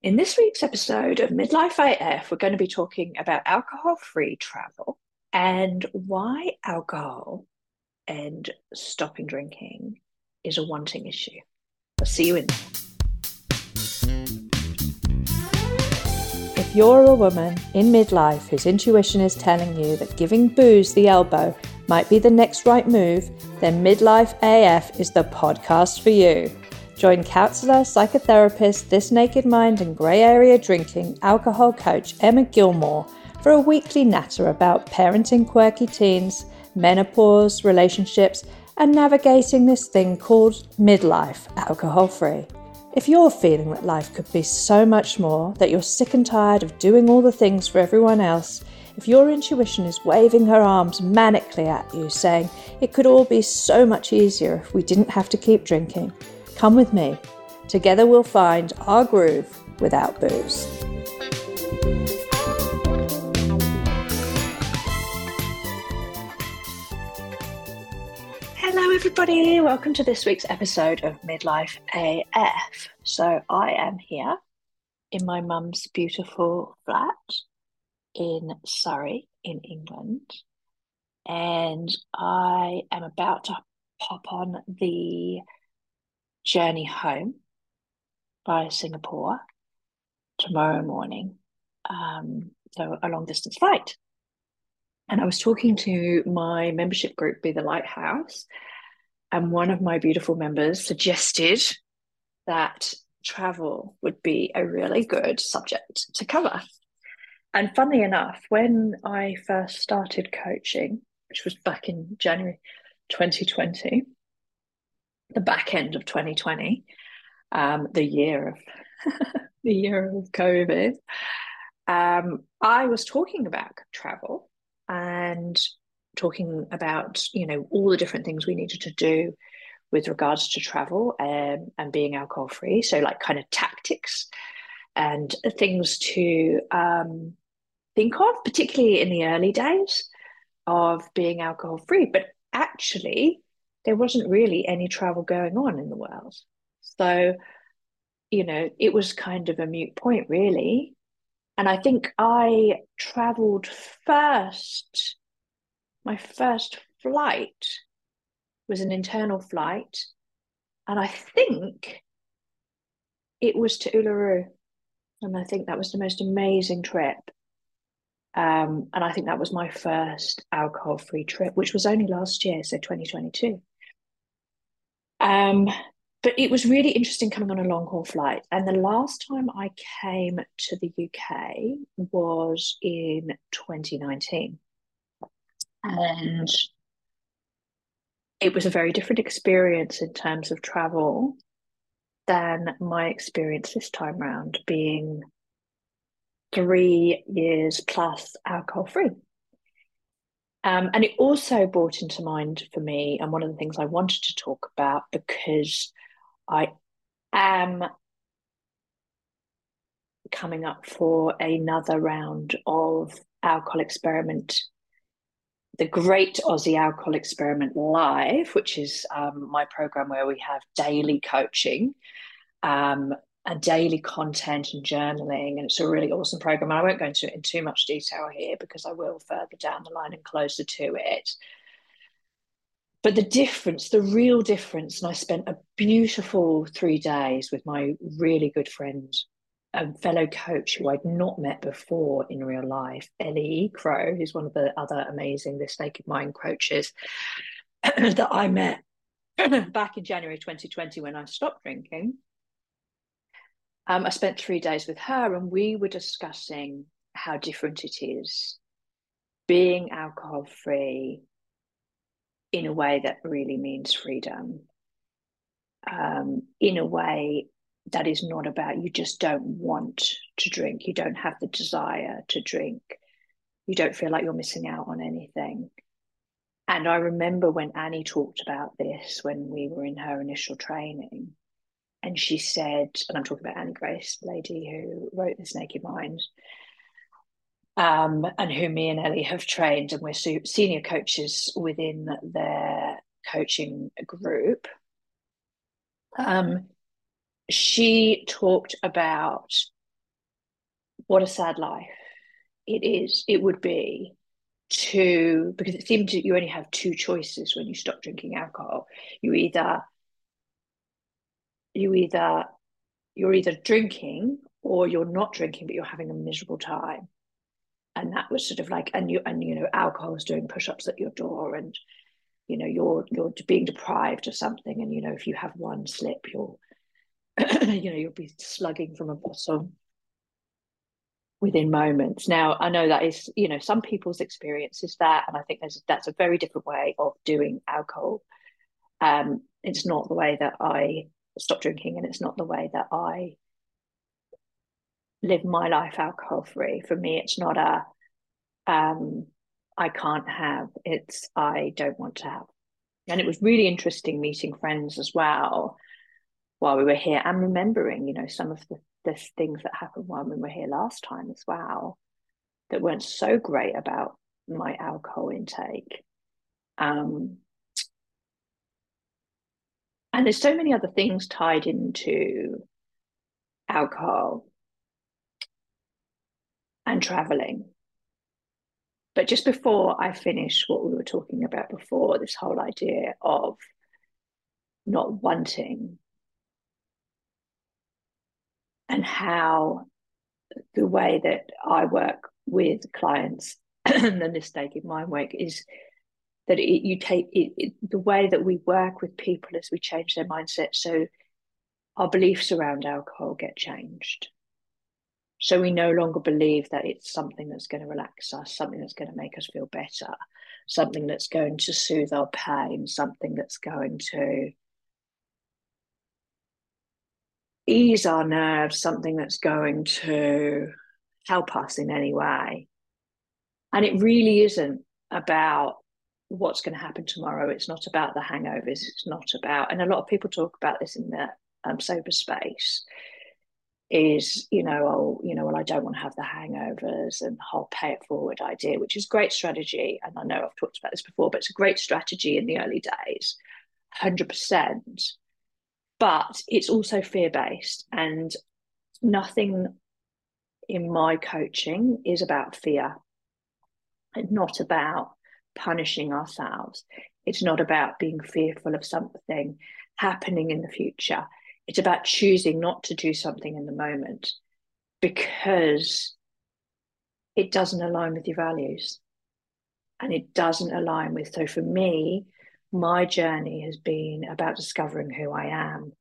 In this week's episode of Midlife AF, we're going to be talking about alcohol free travel and why alcohol and stopping drinking is a wanting issue. I'll see you in there. If you're a woman in midlife whose intuition is telling you that giving booze the elbow might be the next right move, then Midlife AF is the podcast for you. Join counsellor, psychotherapist, This Naked Mind, and grey area drinking alcohol coach Emma Gilmore for a weekly natter about parenting quirky teens, menopause, relationships, and navigating this thing called midlife alcohol free. If you're feeling that life could be so much more, that you're sick and tired of doing all the things for everyone else, if your intuition is waving her arms manically at you, saying it could all be so much easier if we didn't have to keep drinking, come with me. Together we'll find our groove without booze. Hello, everybody. Welcome to this week's episode of Midlife AF. So, I am here in my mum's beautiful flat in Surrey, in England, and I am about to pop on the journey home via Singapore tomorrow morning. Um, so, a long distance flight. And I was talking to my membership group, Be the Lighthouse, and one of my beautiful members suggested that travel would be a really good subject to cover. And funnily enough, when I first started coaching, which was back in January 2020, the back end of 2020, um, the year of the year of COVID, um, I was talking about travel and talking about you know all the different things we needed to do with regards to travel um, and being alcohol free. So like kind of tactics and things to um, think of, particularly in the early days of being alcohol free. But actually, there wasn't really any travel going on in the world. So, you know, it was kind of a mute point, really. And I think I traveled first. My first flight was an internal flight. And I think it was to Uluru. And I think that was the most amazing trip. Um, and I think that was my first alcohol free trip, which was only last year, so 2022. Um, but it was really interesting coming on a long haul flight. And the last time I came to the UK was in 2019. And it was a very different experience in terms of travel than my experience this time round, being three years plus alcohol free. Um, and it also brought into mind for me, and one of the things I wanted to talk about because I am coming up for another round of alcohol experiment, the Great Aussie Alcohol Experiment Live, which is um, my program where we have daily coaching. Um, a daily content and journaling, and it's a really awesome program. I won't go into it in too much detail here because I will further down the line and closer to it. But the difference, the real difference, and I spent a beautiful three days with my really good friend, a fellow coach who I'd not met before in real life, Ellie Crow, who's one of the other amazing This Naked Mind coaches that I met back in January 2020 when I stopped drinking um, I spent three days with her, and we were discussing how different it is being alcohol free in a way that really means freedom, um, in a way that is not about you just don't want to drink, you don't have the desire to drink, you don't feel like you're missing out on anything. And I remember when Annie talked about this when we were in her initial training and she said, and I'm talking about Annie Grace, the lady who wrote This Naked Mind, um, and who me and Ellie have trained, and we're senior coaches within their coaching group. Um, she talked about what a sad life it is. It would be to because it seems that you only have two choices when you stop drinking alcohol. You either you either you're either drinking or you're not drinking, but you're having a miserable time. And that was sort of like, and you and you know, alcohol is doing push-ups at your door, and you know, you're you're being deprived of something, and you know, if you have one slip, you'll you know, you'll be slugging from a bottle within moments. Now, I know that is, you know, some people's experience is that, and I think there's that's a very different way of doing alcohol. Um, it's not the way that I stop drinking, and it's not the way that I live my life alcohol free. For me, it's not a um, I can't have. It's I don't want to have. And it was really interesting meeting friends as well while we were here and remembering, you know, some of the there's things that happened while we were here last time as well that weren't so great about my alcohol intake. Um, and there's so many other things tied into alcohol and traveling. But just before I finish what we were talking about before, this whole idea of not wanting and how the way that I work with clients and the mistake in my work is that it, you take it, it, the way that we work with people as we change their mindset so our beliefs around alcohol get changed so we no longer believe that it's something that's going to relax us something that's going to make us feel better something that's going to soothe our pain something that's going to ease our nerves, something that's going to help us in any way. And it really isn't about what's going to happen tomorrow. It's not about the hangovers. It's not about, and a lot of people talk about this in the um, sober space. Is you know, oh, you know, well, I don't want to have the hangovers and the whole pay it forward idea, which is great strategy. And I know I've talked about this before, but it's a great strategy in the early days, hundred percent but it's also fear based and nothing in my coaching is about fear and not about punishing ourselves it's not about being fearful of something happening in the future it's about choosing not to do something in the moment because it doesn't align with your values and it doesn't align with so for me my journey has been about discovering who I am.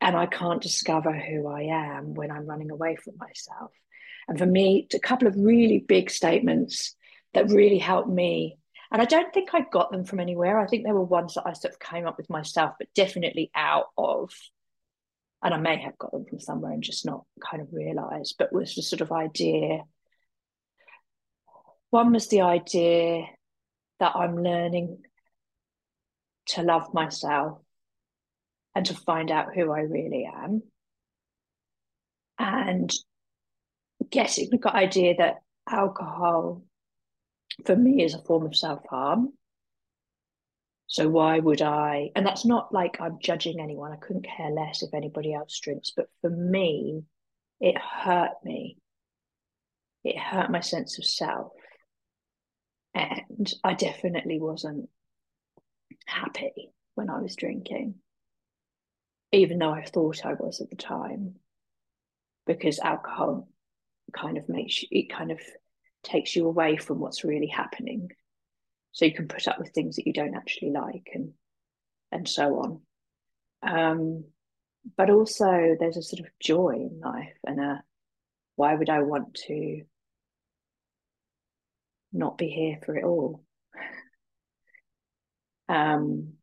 And I can't discover who I am when I'm running away from myself. And for me, a couple of really big statements that really helped me. And I don't think I got them from anywhere. I think they were ones that I sort of came up with myself, but definitely out of, and I may have got them from somewhere and just not kind of realized, but was the sort of idea. One was the idea that I'm learning to love myself and to find out who I really am. And getting the idea that alcohol for me is a form of self harm. So why would I? And that's not like I'm judging anyone. I couldn't care less if anybody else drinks. But for me, it hurt me. It hurt my sense of self. And I definitely wasn't happy when I was drinking, even though I thought I was at the time, because alcohol kind of makes you, it kind of takes you away from what's really happening. So you can put up with things that you don't actually like and and so on. Um, but also there's a sort of joy in life and a why would I want to not be here for it all? Um,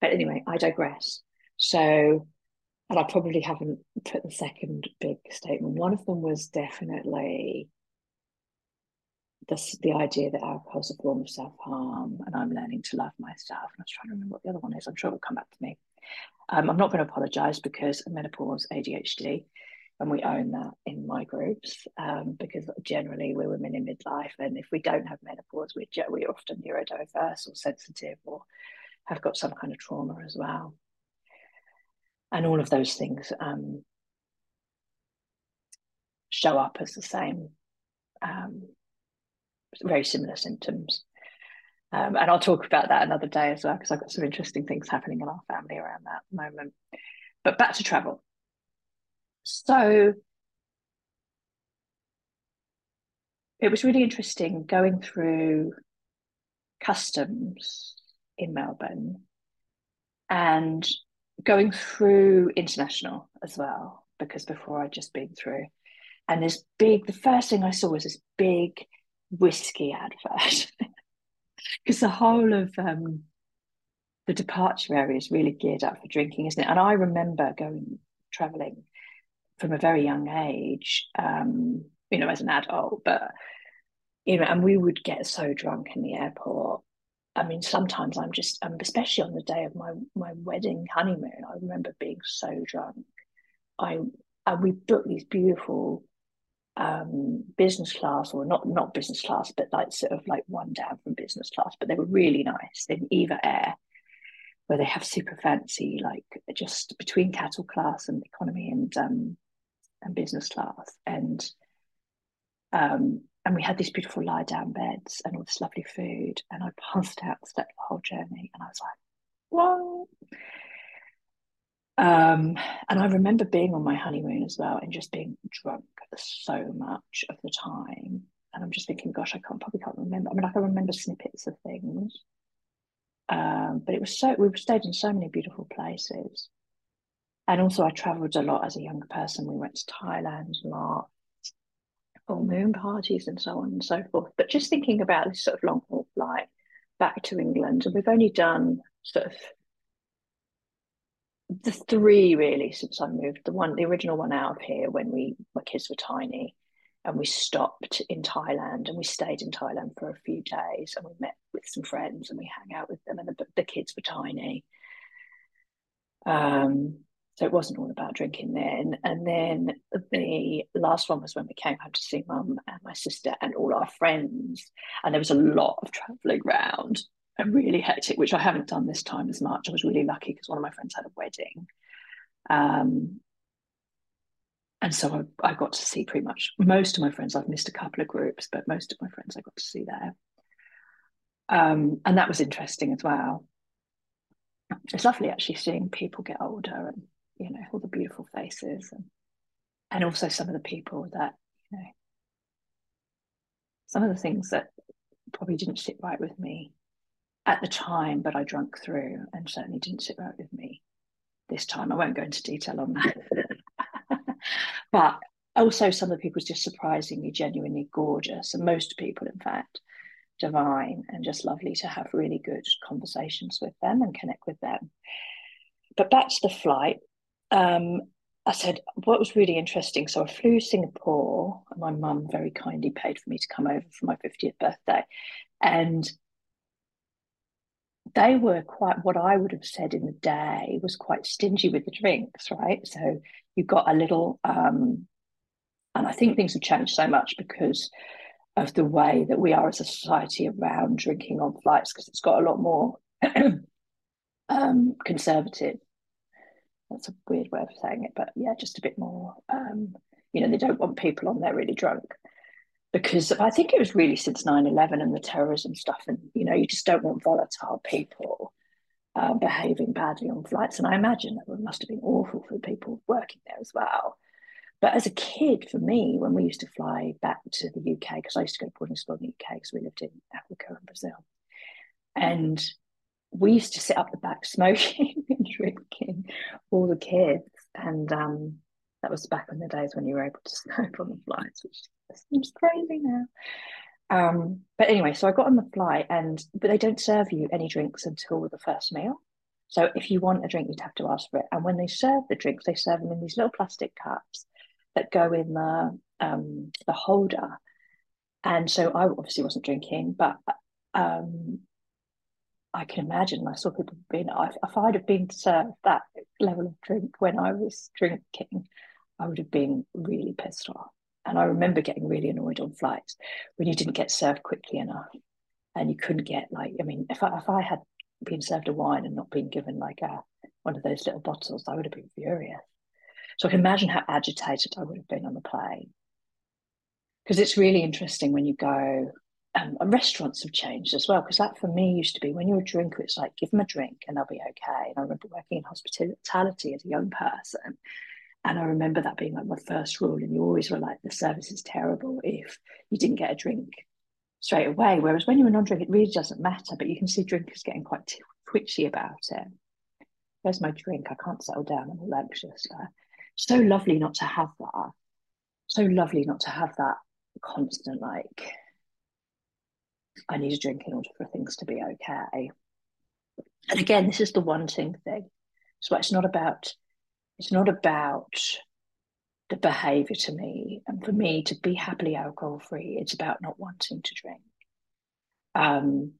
but anyway, I digress. So, and I probably haven't put the second big statement. One of them was definitely the, the idea that alcohol is a form of self harm and I'm learning to love myself. And I was trying to remember what the other one is. I'm sure it'll come back to me. Um, I'm not going to apologize because menopause, ADHD, and we own that in my groups um, because generally we're women in midlife and if we don't have menopause we're, we're often neurodiverse or sensitive or have got some kind of trauma as well and all of those things um, show up as the same, um, very similar symptoms. Um, and I'll talk about that another day as well, because I've got some interesting things happening in our family around that moment. But back to travel. So it was really interesting going through customs in Melbourne and going through international as well, because before I'd just been through. And this big, the first thing I saw was this big whiskey advert. Because the whole of um, the departure area is really geared up for drinking, isn't it? And I remember going traveling from a very young age, um, you know, as an adult, but you know, and we would get so drunk in the airport. I mean, sometimes I'm just, um, especially on the day of my my wedding honeymoon, I remember being so drunk. I, I we booked these beautiful um, business class, or not not business class, but like sort of like one down from business class. But they were really nice in Eva Air, where they have super fancy, like just between cattle class and economy and um, and business class, and um, and we had these beautiful lie down beds and all this lovely food. And I passed out, slept the whole journey, and I was like, "Whoa!" Um, and I remember being on my honeymoon as well and just being drunk so much of the time. And I'm just thinking, gosh, I can't probably can't remember. I mean, I can remember snippets of things. Um, but it was so we stayed in so many beautiful places. And also I travelled a lot as a young person. We went to Thailand a lot, full moon parties and so on and so forth. But just thinking about this sort of long haul flight back to England, and we've only done sort of the three really since I moved. The one, the original one out of here when we my kids were tiny, and we stopped in Thailand and we stayed in Thailand for a few days and we met with some friends and we hang out with them and the, the kids were tiny. Um, so it wasn't all about drinking then. And then the last one was when we came home to see mum and my sister and all our friends. And there was a lot of traveling around and really hectic, which I haven't done this time as much. I was really lucky because one of my friends had a wedding. Um, and so I, I, got to see pretty much most of my friends. I've missed a couple of groups, but most of my friends I got to see there. Um, and that was interesting as well. It's lovely actually seeing people get older and you know all the beautiful faces and and also some of the people that you know some of the things that probably didn't sit right with me at the time, but I drunk through and certainly didn't sit right with me this time. I won't go into detail on that. but also some of the people just surprisingly, genuinely gorgeous. And most people, in fact, divine and just lovely to have really good conversations with them and connect with them. But back to the flight, um, I said, what was really interesting. So I flew to Singapore, and my mum very kindly paid for me to come over for my 50th birthday. And they were quite what I would have said in the day was quite stingy with the drinks, right? So you got a little, um, and I think things have changed so much because of the way that we are as a society around drinking on flights, because it's got a lot more um, conservative. That's a weird way of saying it, but yeah, just a bit more. Um, you know, they don't want people on there really drunk because I think it was really since 9-11 and the terrorism stuff and you know you just don't want volatile people uh, behaving badly on flights. And I imagine that must have been awful for the people working there as well. But as a kid for me when we used to fly back to the UK because I used to go to boarding school in the UK because we lived in Africa and Brazil. And we used to sit up the back smoking and drinking all the kids. And um, that was back in the days when you were able to smoke on the flights which seems crazy now. Um, but anyway, so I got on the flight, and but they don't serve you any drinks until the first meal. So if you want a drink, you'd have to ask for it. And when they serve the drinks, they serve them in these little plastic cups that go in the um, the holder. And so I obviously wasn't drinking, but um, I can imagine. I saw people being. If I'd have been served that level of drink when I was drinking, I would have been really pissed off. And I remember getting really annoyed on flights when you didn't get served quickly enough and you couldn't get like, I mean, if I, if I had been served a wine and not been given like a one of those little bottles, I would have been furious. So I can imagine how agitated I would have been on the plane. because it's really interesting when you go um, and restaurants have changed as well because that for me used to be when you're a drinker it's like give them a drink and they'll be okay and i remember working in hospitality as a young person and i remember that being like my first rule and you always were like the service is terrible if you didn't get a drink straight away. Whereas when you're a non-drinker it really doesn't matter but you can see drinkers getting quite twitchy about it. Where's my drink? I can't settle down. I'm all anxious so lovely not to have that. So lovely not to have that constant like I need a drink in order for things to be okay. And again, this is the wanting thing. So it's not about it's not about the behavior to me. And for me to be happily alcohol free, it's about not wanting to drink. Um,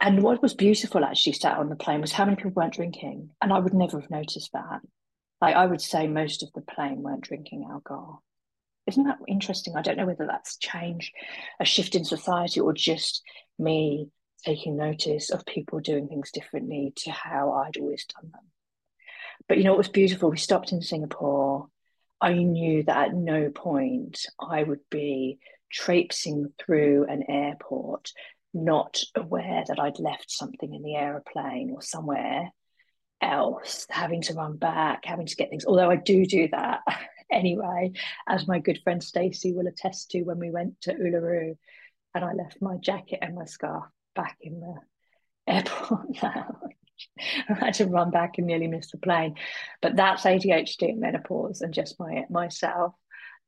and what was beautiful actually sat on the plane was how many people weren't drinking. And I would never have noticed that. Like I would say most of the plane weren't drinking alcohol. Isn't that interesting? I don't know whether that's change, a shift in society, or just me taking notice of people doing things differently to how I'd always done them. But you know, it was beautiful. We stopped in Singapore. I knew that at no point I would be traipsing through an airport, not aware that I'd left something in the aeroplane or somewhere else, having to run back, having to get things. Although I do do that anyway, as my good friend Stacey will attest to when we went to Uluru and I left my jacket and my scarf back in the airport. I had to run back and nearly miss the plane. But that's ADHD and menopause and just my myself,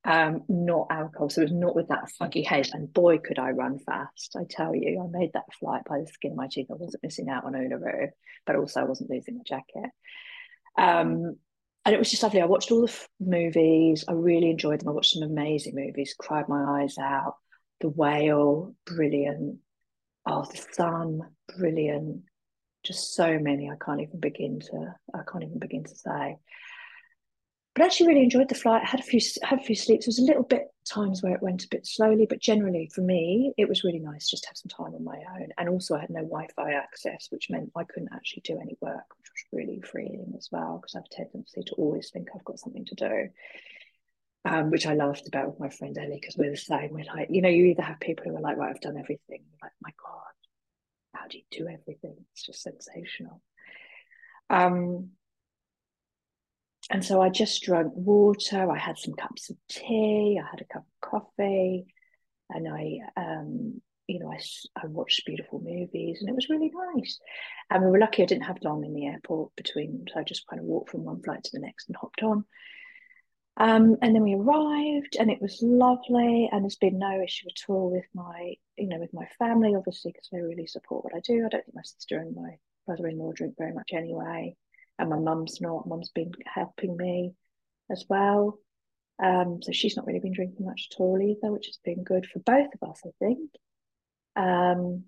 um, not alcohol. So it was not with that funky head. And boy, could I run fast. I tell you, I made that flight by the skin of my teeth. I wasn't missing out on Uluru, but also I wasn't losing my jacket. Um, and it was just lovely. I watched all the f- movies. I really enjoyed them. I watched some amazing movies. Cried my eyes out. The Whale, brilliant. Oh, The Son, brilliant. Just so many. I can't even begin to. I can't even begin to say but actually really enjoyed the flight. I had a few had a few sleeps. There was a little bit times where it went a bit slowly, but generally for me, it was really nice just to have some time on my own. And also I had no Wi-Fi access, which meant I couldn't actually do any work, which was really freeing as well, because I have a tendency to always think I've got something to do. Um, which I laughed about with my friend Ellie because we're the same. We're like, you know, you either have people who are like, right, I've done everything. Like, my God, how do you do everything? It's just sensational. Um, and so I just drank water. I had some cups of tea. I had a cup of coffee, and I, um, you know, I, I watched beautiful movies, and it was really nice. And we were lucky I didn't have long in the airport between, so I just kind of walked from one flight to the next and hopped on. Um, and then we arrived, and it was lovely, and there's been no issue at all with my, you know, with my family, obviously, because they really support what I do. I don't think my sister and my brother-in-law drink very much anyway and my mum's not. Mum's been helping me as well. Um, so she's not really been drinking much at all either, which has been good for both of us, I think. Um,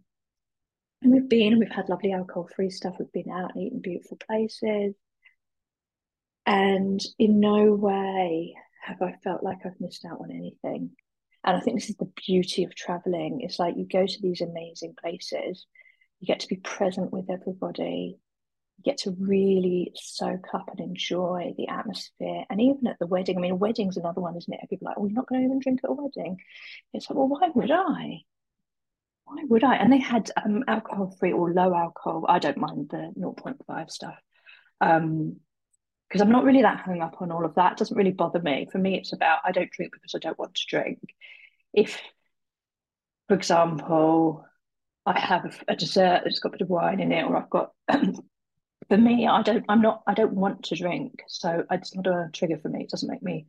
and we've been we've had lovely alcohol free stuff. We've been out and eaten beautiful places. And in no way have I felt like I've missed out on anything. And I think this is the beauty of traveling. It's like you go to these amazing places, you get to be present with everybody, you get to really soak up and enjoy the atmosphere. And even at the wedding, I mean, wedding's another one, isn't it? People are like, oh, you're not going to even drink at a wedding. It's like, well, why would I? Why would I? And they had um, alcohol free or low alcohol. I don't mind the 0.5 stuff. Um, because I'm not really that hung up on all of that. It doesn't really bother me. For me, it's about I don't drink because I don't want to drink. If, for example, I have a dessert that's got a bit of wine in it, or I've got for me, I don't, I'm not, I don't want to drink. So it's not a trigger for me. It doesn't make me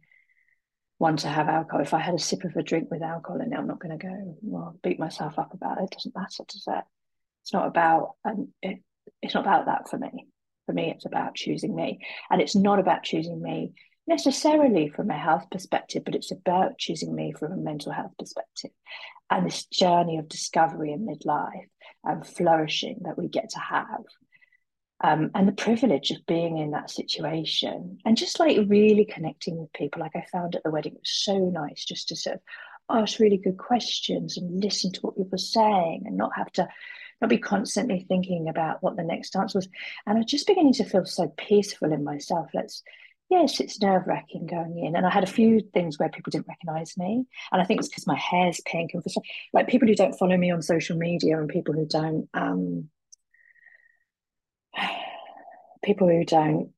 want to have alcohol. If I had a sip of a drink with alcohol in it, I'm not going to go, well, beat myself up about it. It doesn't matter, does it? It's not about, and it, it's not about that for me. For me, it's about choosing me. And it's not about choosing me necessarily from a health perspective, but it's about choosing me from a mental health perspective. And this journey of discovery in midlife and flourishing that we get to have um, and the privilege of being in that situation and just like really connecting with people like i found at the wedding it was so nice just to sort of ask really good questions and listen to what people were saying and not have to not be constantly thinking about what the next dance was and i was just beginning to feel so peaceful in myself let's yes, it's nerve wracking going in. And I had a few things where people didn't recognize me. And I think it's because my hair's pink. And for some, like people who don't follow me on social media and people who don't, um, people who don't,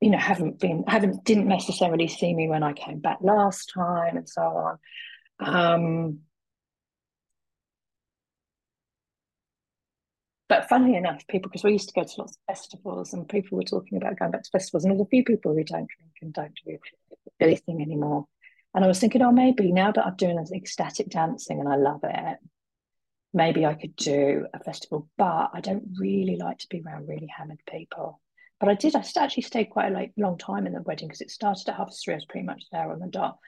you know, haven't been, haven't, didn't necessarily see me when I came back last time and so on. Um, But funnily enough, people, because we used to go to lots of festivals and people were talking about going back to festivals, and there's a few people who don't drink and don't do anything anymore. And I was thinking, oh, maybe now that I'm doing this ecstatic dancing and I love it, maybe I could do a festival. But I don't really like to be around really hammered people. But I did, I actually stayed quite a like, long time in the wedding because it started at half three, I was pretty much there on the dot.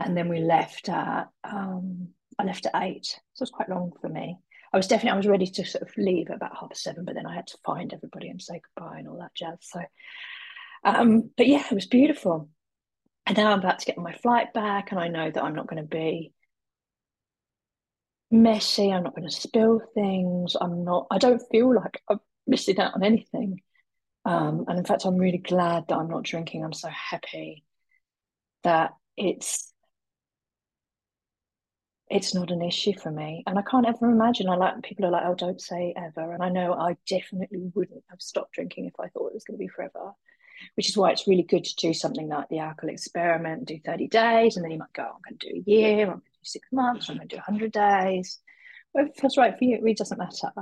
And then we left at, um, I left at eight. So it was quite long for me. I was definitely I was ready to sort of leave at about half seven, but then I had to find everybody and say goodbye and all that jazz. So, um, but yeah, it was beautiful. And now I'm about to get my flight back, and I know that I'm not going to be messy. I'm not going to spill things. I'm not. I don't feel like I'm missing out on anything. Um, and in fact, I'm really glad that I'm not drinking. I'm so happy that it's it's not an issue for me. And I can't ever imagine. I like people are like, oh, don't say ever. And I know I definitely wouldn't have stopped drinking if I thought it was going to be forever. Which is why it's really good to do something like the alcohol experiment, do 30 days, and then you might go, oh, I'm going to do a year, I'm going to do six months, I'm going to do 100 days. Whatever feels right for you, it really doesn't matter.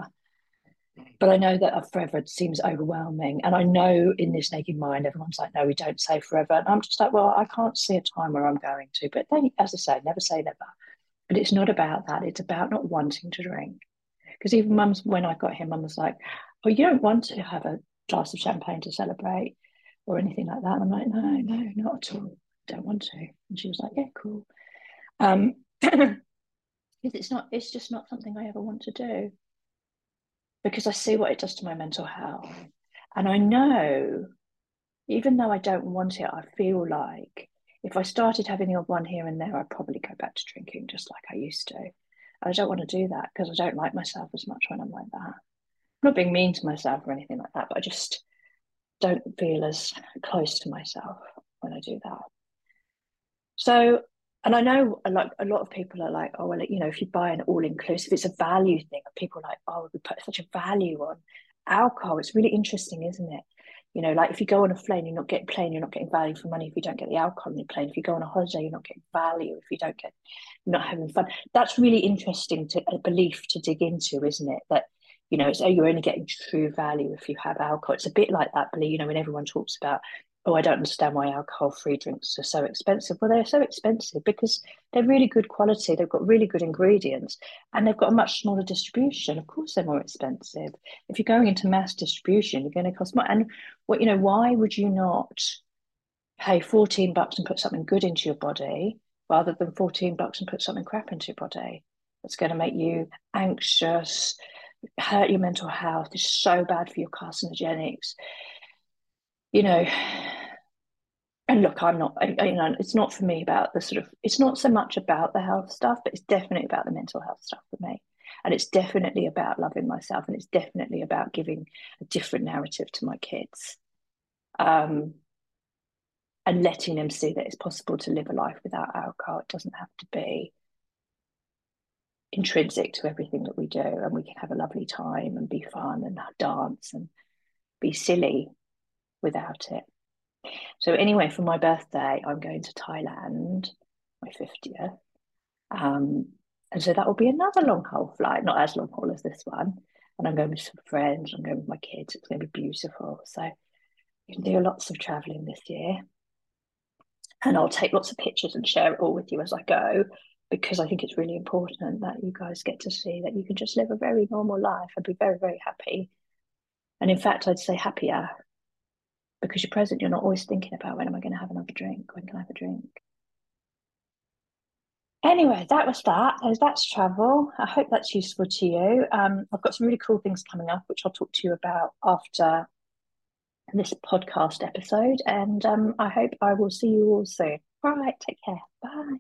But I know that a forever seems overwhelming. And I know in this naked mind, everyone's like, no, we don't say forever. And I'm just like, well, I can't see a time where I'm going to. But then, as I say, never say never. But it's not about that. It's about not wanting to drink. Because even mum's, when I got here, mum was like, oh, you don't want to have a glass of champagne to celebrate or anything like that. And I'm like, no, no, not at all. Don't want to. And she was like, yeah, cool. Um, it's not, it's just not something I ever want to do because I see what it does to my mental health. And I know, even though I don't want it, I feel like if I started having a one here and there, I'd probably go back to drinking just like I used to. I don't want to do that because I don't like myself as much when I'm like that. I'm not being mean to myself or anything like that, but I just don't feel as close to myself when I do that. So, and I know like a lot of people are like, oh, well, you know, if you buy an all inclusive, it's a value thing. People are like, oh, we put such a value on alcohol. It's really interesting, isn't it? You know, like if you go on a plane, you're not getting plane, you're not getting value for money if you don't get the alcohol on the plane. If you go on a holiday, you're not getting value if you don't get you're not having fun. That's really interesting to a belief to dig into, isn't it? That you know, it's oh, you're only getting true value if you have alcohol. It's a bit like that belief, you know, when everyone talks about oh, I don't understand why alcohol free drinks are so expensive. Well, they're so expensive because they're really good quality, they've got really good ingredients, and they've got a much smaller distribution. Of course, they're more expensive. If you're going into mass distribution, you're going to cost more. And what, you know, why would you not pay 14 bucks and put something good into your body rather than 14 bucks and put something crap into your body? That's going to make you anxious, hurt your mental health, is so bad for your carcinogenics you know, and look, I'm not, you know, it's not for me about the sort of, it's not so much about the health stuff, but it's definitely about the mental health stuff for me. And it's definitely about loving myself and it's definitely about giving a different narrative to my kids. Um, and letting them see that it's possible to live a life without alcohol. It doesn't have to be intrinsic to everything that we do, and we can have a lovely time and be fun and dance and be silly without it. So anyway, for my birthday, I'm going to Thailand, my 50th. Um, and so that will be another long haul flight, not as long haul as this one. And I'm going with some friends, I'm going with my kids. It's going to be beautiful. So you can do lots of traveling this year. And I'll take lots of pictures and share it all with you as I go, because I think it's really important that you guys get to see that you can just live a very normal life and be very, very happy. And in fact, I'd say happier because you're present, you're not always thinking about when am I going to have another drink? When can I have a drink? Anyway, that was that. That's travel. I hope that's useful to you. Um, I've got some really cool things coming up, which I'll talk to you about after this podcast episode. And um, I hope I will see you all soon. All right, take care. Bye.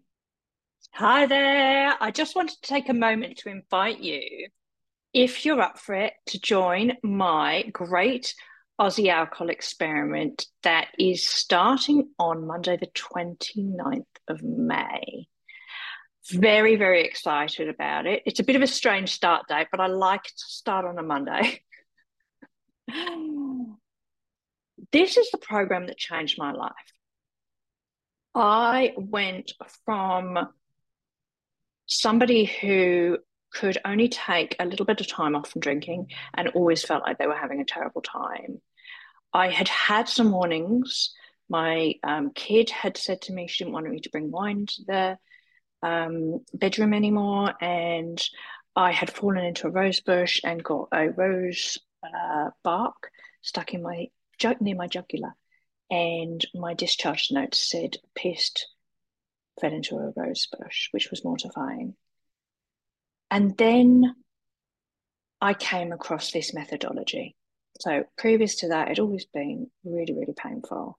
Hi there. I just wanted to take a moment to invite you, if you're up for it, to join my great Aussie alcohol experiment that is starting on Monday, the 29th of May. Very, very excited about it. It's a bit of a strange start date, but I like to start on a Monday. this is the program that changed my life. I went from somebody who could only take a little bit of time off from drinking and always felt like they were having a terrible time. I had had some warnings. My um, kid had said to me she didn't want me to bring wine to the um, bedroom anymore, and I had fallen into a rose bush and got a rose uh, bark stuck in my near my jugular, and my discharge note said pissed fell into a rose bush, which was mortifying. And then I came across this methodology. So previous to that, it'd always been really, really painful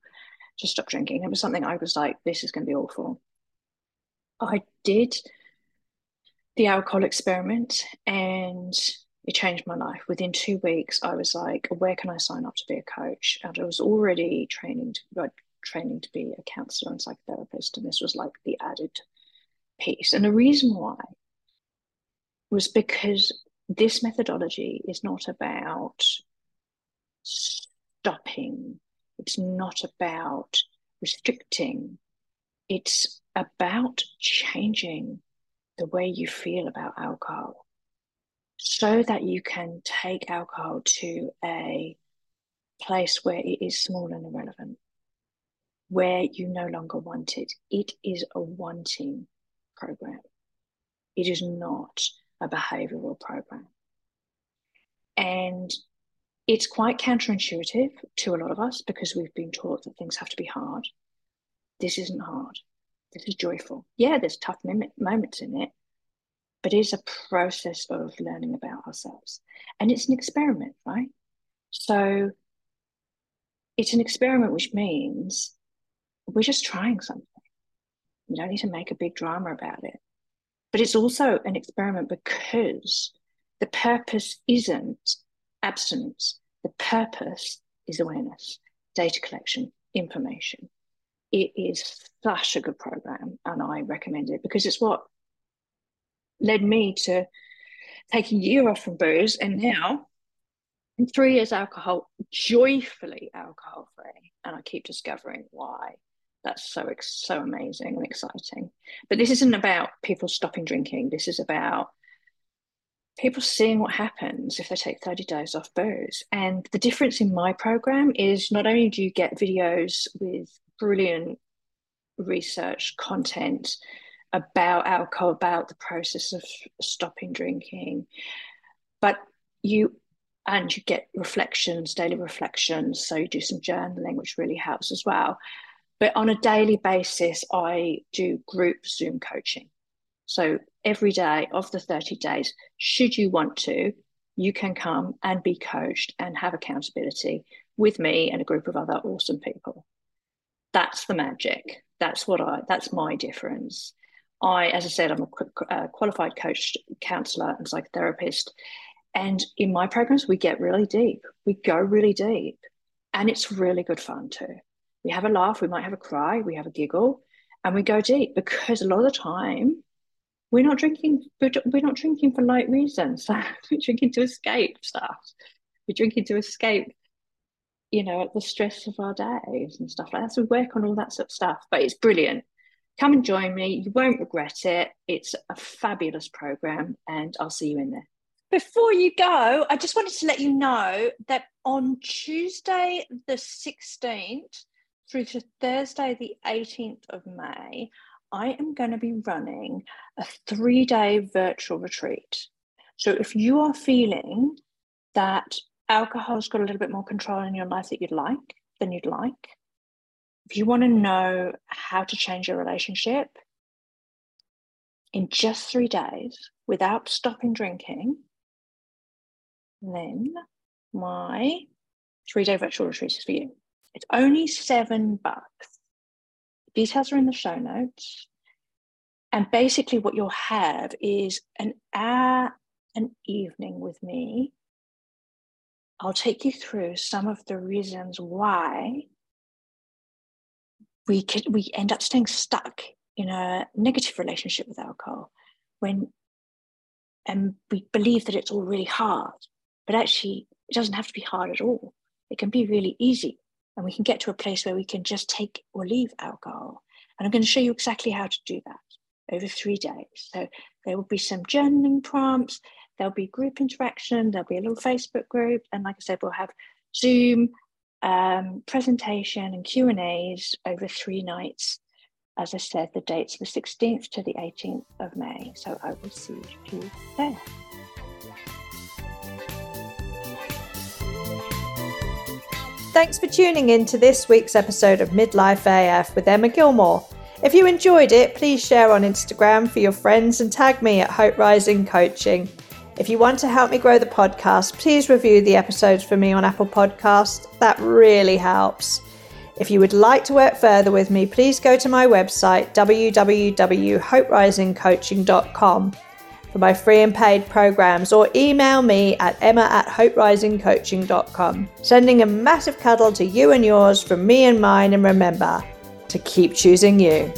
to stop drinking. It was something I was like, this is going to be awful. I did the alcohol experiment and it changed my life. Within two weeks, I was like, where can I sign up to be a coach? And I was already training to like, training to be a counselor and psychotherapist, and this was like the added piece. And the reason why was because this methodology is not about stopping, it's not about restricting, it's about changing the way you feel about alcohol so that you can take alcohol to a place where it is small and irrelevant, where you no longer want it. It is a wanting program. It is not a behavioral program. And it's quite counterintuitive to a lot of us because we've been taught that things have to be hard. This isn't hard. This is joyful. Yeah, there's tough moments in it, but it is a process of learning about ourselves. And it's an experiment, right? So it's an experiment, which means we're just trying something. We don't need to make a big drama about it. But it's also an experiment because the purpose isn't abstinence, the purpose is awareness, data collection, information. It is such a good program, and I recommend it because it's what led me to take a year off from booze and now in three years alcohol joyfully alcohol free and i keep discovering why. That's so so amazing and exciting. But this isn't about people stopping drinking. This is about people seeing what happens if they take 30 days off booze and the difference in my program is not only do you get videos with brilliant research content about alcohol, about the process of stopping drinking. But you and you get reflections, daily reflections. So you do some journaling, which really helps as well. But on a daily basis, I do group Zoom coaching. So every day of the 30 days, should you want to, you can come and be coached and have accountability with me and a group of other awesome people. That's the magic. That's what I, that's my difference. I, as I said, I'm a uh, qualified coach, counselor, and psychotherapist. And in my programs, we get really deep. We go really deep. And it's really good fun too. We have a laugh, we might have a cry, we have a giggle, and we go deep because a lot of the time we're not drinking, we're not drinking for light reasons. we're drinking to escape stuff. We're drinking to escape, you know, the stress of our days and stuff like that. So we work on all that sort of stuff, but it's brilliant come and join me. You won't regret it. It's a fabulous program, and I'll see you in there. Before you go, I just wanted to let you know that on Tuesday, the 16th, through to Thursday, the 18th of May, I am going to be running a three day virtual retreat. So if you are feeling that alcohol's got a little bit more control in your life that you'd like, than you'd like, if you want to know how to change your relationship in just three days without stopping drinking, then my three day virtual retreat is for you. It's only seven bucks. Details are in the show notes. And basically, what you'll have is an hour, an evening with me. I'll take you through some of the reasons why we could we end up staying stuck in a negative relationship with alcohol when and we believe that it's all really hard. But actually it doesn't have to be hard at all. It can be really easy and we can get to a place where we can just take or leave alcohol and i'm going to show you exactly how to do that over three days so there will be some journaling prompts there'll be group interaction there'll be a little facebook group and like i said we'll have zoom um, presentation and Q and A's over three nights. As I said, the dates the 16th to the 18th of May. So I will see you there. Thanks for tuning in to this week's episode of Midlife AF with Emma Gilmore. If you enjoyed it, please share on Instagram for your friends and tag me at Hope Rising Coaching. If you want to help me grow the podcast, please review the episodes for me on Apple Podcast. That really helps. If you would like to work further with me, please go to my website www.hoperisingcoaching.com for my free and paid programs or email me at emma at hoperisingcoaching.com. Sending a massive cuddle to you and yours from me and mine, and remember to keep choosing you.